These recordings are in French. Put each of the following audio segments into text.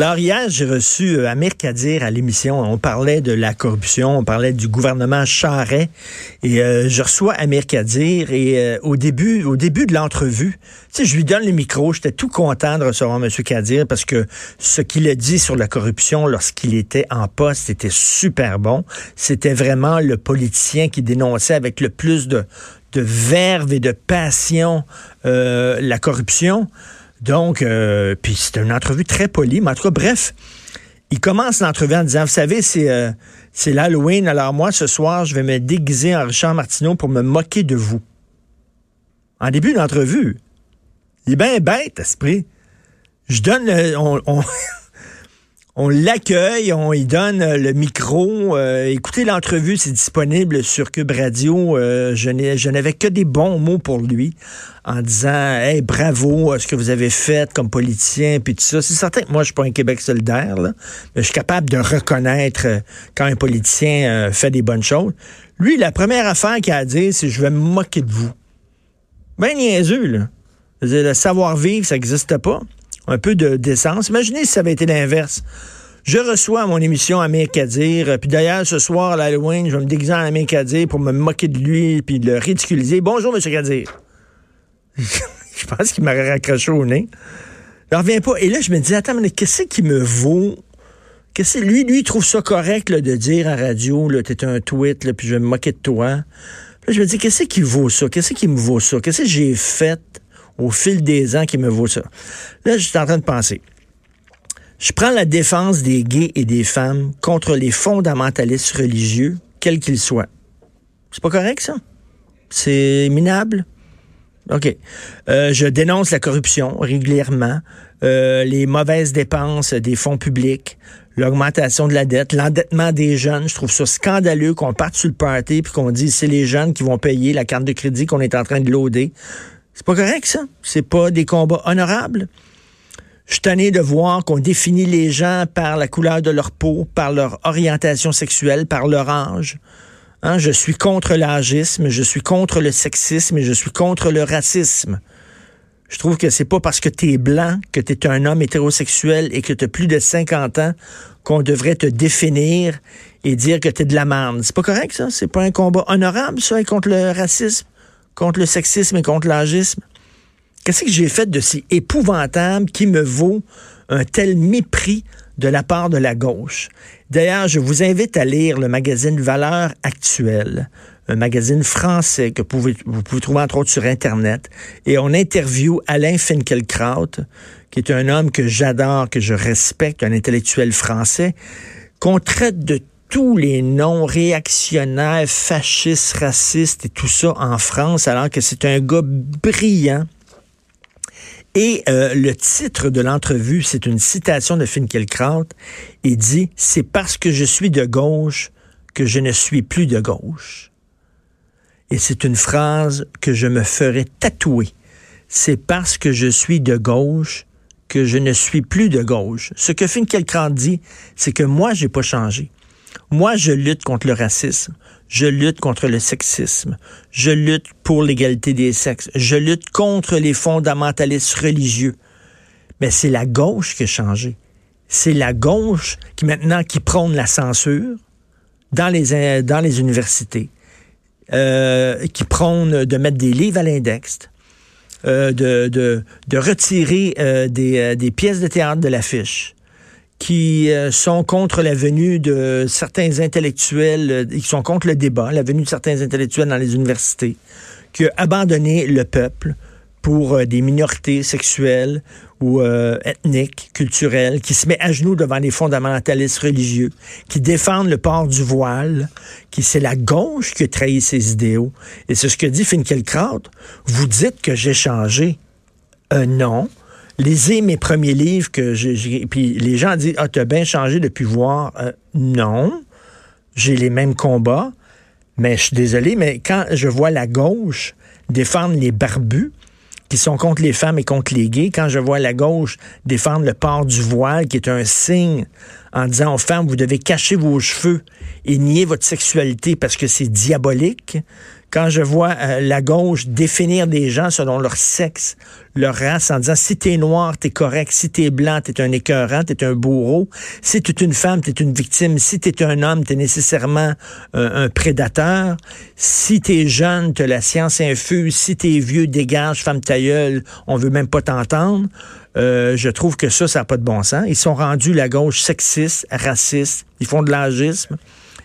Alors hier, j'ai reçu euh, Amir Kadir à l'émission. On parlait de la corruption, on parlait du gouvernement Charret. Et euh, je reçois Amir Kadir et euh, au début, au début de l'entrevue, tu je lui donne le micro. J'étais tout content de recevoir M. Kadir parce que ce qu'il a dit sur la corruption lorsqu'il était en poste était super bon. C'était vraiment le politicien qui dénonçait avec le plus de, de verve et de passion la corruption. Donc, euh, puis c'était une entrevue très polie, mais en tout cas, bref, il commence l'entrevue en disant, vous savez, c'est euh, c'est l'Halloween, alors moi, ce soir, je vais me déguiser en Richard Martineau pour me moquer de vous. En début d'entrevue, il est bien bête, esprit. Je donne, le, on, on l'accueille, on lui donne le micro. Euh, écoutez l'entrevue, c'est disponible sur Cube Radio. Euh, je n'avais que des bons mots pour lui en disant Hey, bravo à ce que vous avez fait comme politicien, puis tout ça. C'est certain que moi, je suis pas un Québec solidaire, là, mais je suis capable de reconnaître euh, quand un politicien fait des bonnes choses. Lui, la première affaire qu'il a à dire, c'est je vais me moquer de vous. Ben niaiseux, là. Le savoir-vivre, ça n'existe pas un peu de d'essence. Imaginez si ça avait été l'inverse. Je reçois à mon émission Amir Kadir, puis d'ailleurs, ce soir, à l'Halloween, je vais me déguiser en Amir Kadir pour me moquer de lui, puis le ridiculiser. Bonjour, M. Kadir. je pense qu'il m'aurait raccroché au nez. Je reviens pas. Et là, je me dis, attends, mais qu'est-ce qui me vaut? Qu'est-ce lui, lui, il trouve ça correct de dire à radio, t'es un tweet, puis je vais me moquer de toi. Là, je me dis, qu'est-ce qui vaut ça? Qu'est-ce qui me vaut ça? Qu'est-ce que j'ai fait au fil des ans qui me vaut ça. Là, je suis en train de penser. Je prends la défense des gays et des femmes contre les fondamentalistes religieux, quels qu'ils soient. C'est pas correct, ça? C'est minable? OK. Euh, je dénonce la corruption régulièrement, euh, les mauvaises dépenses des fonds publics, l'augmentation de la dette, l'endettement des jeunes. Je trouve ça scandaleux qu'on parte sur le party puis qu'on dise c'est les jeunes qui vont payer la carte de crédit qu'on est en train de loader. C'est pas correct, ça. C'est pas des combats honorables. Je suis tanné de voir qu'on définit les gens par la couleur de leur peau, par leur orientation sexuelle, par leur âge. Hein, je suis contre l'âgisme, je suis contre le sexisme et je suis contre le racisme. Je trouve que c'est pas parce que tu es blanc, que tu es un homme hétérosexuel et que tu plus de 50 ans qu'on devrait te définir et dire que tu es de la merde. C'est pas correct, ça? C'est pas un combat honorable, ça, contre le racisme? Contre le sexisme et contre l'agisme? Qu'est-ce que j'ai fait de si épouvantable qui me vaut un tel mépris de la part de la gauche? D'ailleurs, je vous invite à lire le magazine Valeurs actuelles, un magazine français que vous pouvez, vous pouvez trouver entre autres sur Internet. Et on interview Alain Finkielkraut, qui est un homme que j'adore, que je respecte, un intellectuel français, qu'on traite de tous les noms réactionnaires, fascistes, racistes et tout ça en France, alors que c'est un gars brillant. Et euh, le titre de l'entrevue, c'est une citation de Finkielkraut. Il dit C'est parce que je suis de gauche que je ne suis plus de gauche. Et c'est une phrase que je me ferai tatouer. C'est parce que je suis de gauche que je ne suis plus de gauche. Ce que Finkielkraut dit, c'est que moi, j'ai pas changé. Moi, je lutte contre le racisme. Je lutte contre le sexisme. Je lutte pour l'égalité des sexes. Je lutte contre les fondamentalistes religieux. Mais c'est la gauche qui a changé. C'est la gauche qui maintenant qui prône la censure dans les, dans les universités, euh, qui prône de mettre des livres à l'index, euh, de, de, de, retirer euh, des, euh, des pièces de théâtre de l'affiche, qui euh, sont contre la venue de certains intellectuels, euh, qui sont contre le débat, la venue de certains intellectuels dans les universités, qui ont abandonné le peuple pour euh, des minorités sexuelles ou ethniques, culturelles, qui se met à genoux devant les fondamentalistes religieux, qui défendent le port du voile, qui c'est la gauche qui a trahi ses idéaux. Et c'est ce que dit Finkielkraut. Vous dites que j'ai changé. Euh, non. Lisez mes premiers livres que j'ai. Puis les gens disent Ah, t'as bien changé depuis voir. Euh, non. J'ai les mêmes combats. Mais je suis désolé, mais quand je vois la gauche défendre les barbus, qui sont contre les femmes et contre les gays, quand je vois la gauche défendre le port du voile, qui est un signe en disant aux femmes, vous devez cacher vos cheveux et nier votre sexualité parce que c'est diabolique, quand je vois euh, la gauche définir des gens selon leur sexe, leur race, en disant si t'es noir, t'es correct, si t'es blanc, t'es un écœurant, t'es un bourreau, si t'es une femme, t'es une victime, si t'es un homme, t'es nécessairement euh, un prédateur, si t'es jeune, t'as la science infuse, si t'es vieux, dégage, femme ta on veut même pas t'entendre. Euh, je trouve que ça, ça n'a pas de bon sens. Ils sont rendus la gauche sexiste, raciste, ils font de l'agisme.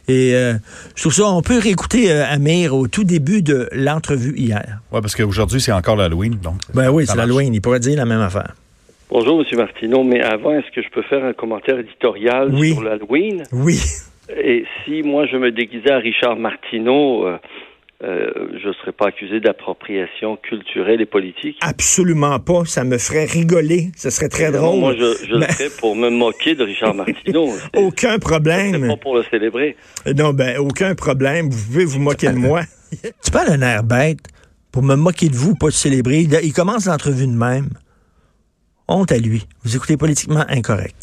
Et euh, je trouve ça, on peut réécouter euh, Amir au tout début de l'entrevue hier. Oui, parce qu'aujourd'hui, c'est encore l'Halloween. donc. Ben oui, c'est l'Halloween. Il pourrait dire la même affaire. Bonjour, M. Martineau, mais avant, est-ce que je peux faire un commentaire éditorial sur l'Halloween? Oui. Et si moi, je me déguisais à Richard Martineau, euh, euh, je ne serais pas accusé d'appropriation culturelle et politique. Absolument pas. Ça me ferait rigoler. Ce serait très drôle. Moi, je, je le ferais pour me moquer de Richard Martineau. aucun problème. pas pour le célébrer. Non, ben, aucun problème. Vous pouvez vous moquer de moi. tu parles un air bête pour me moquer de vous, pas de célébrer. Il commence l'entrevue de même. Honte à lui. Vous écoutez politiquement incorrect.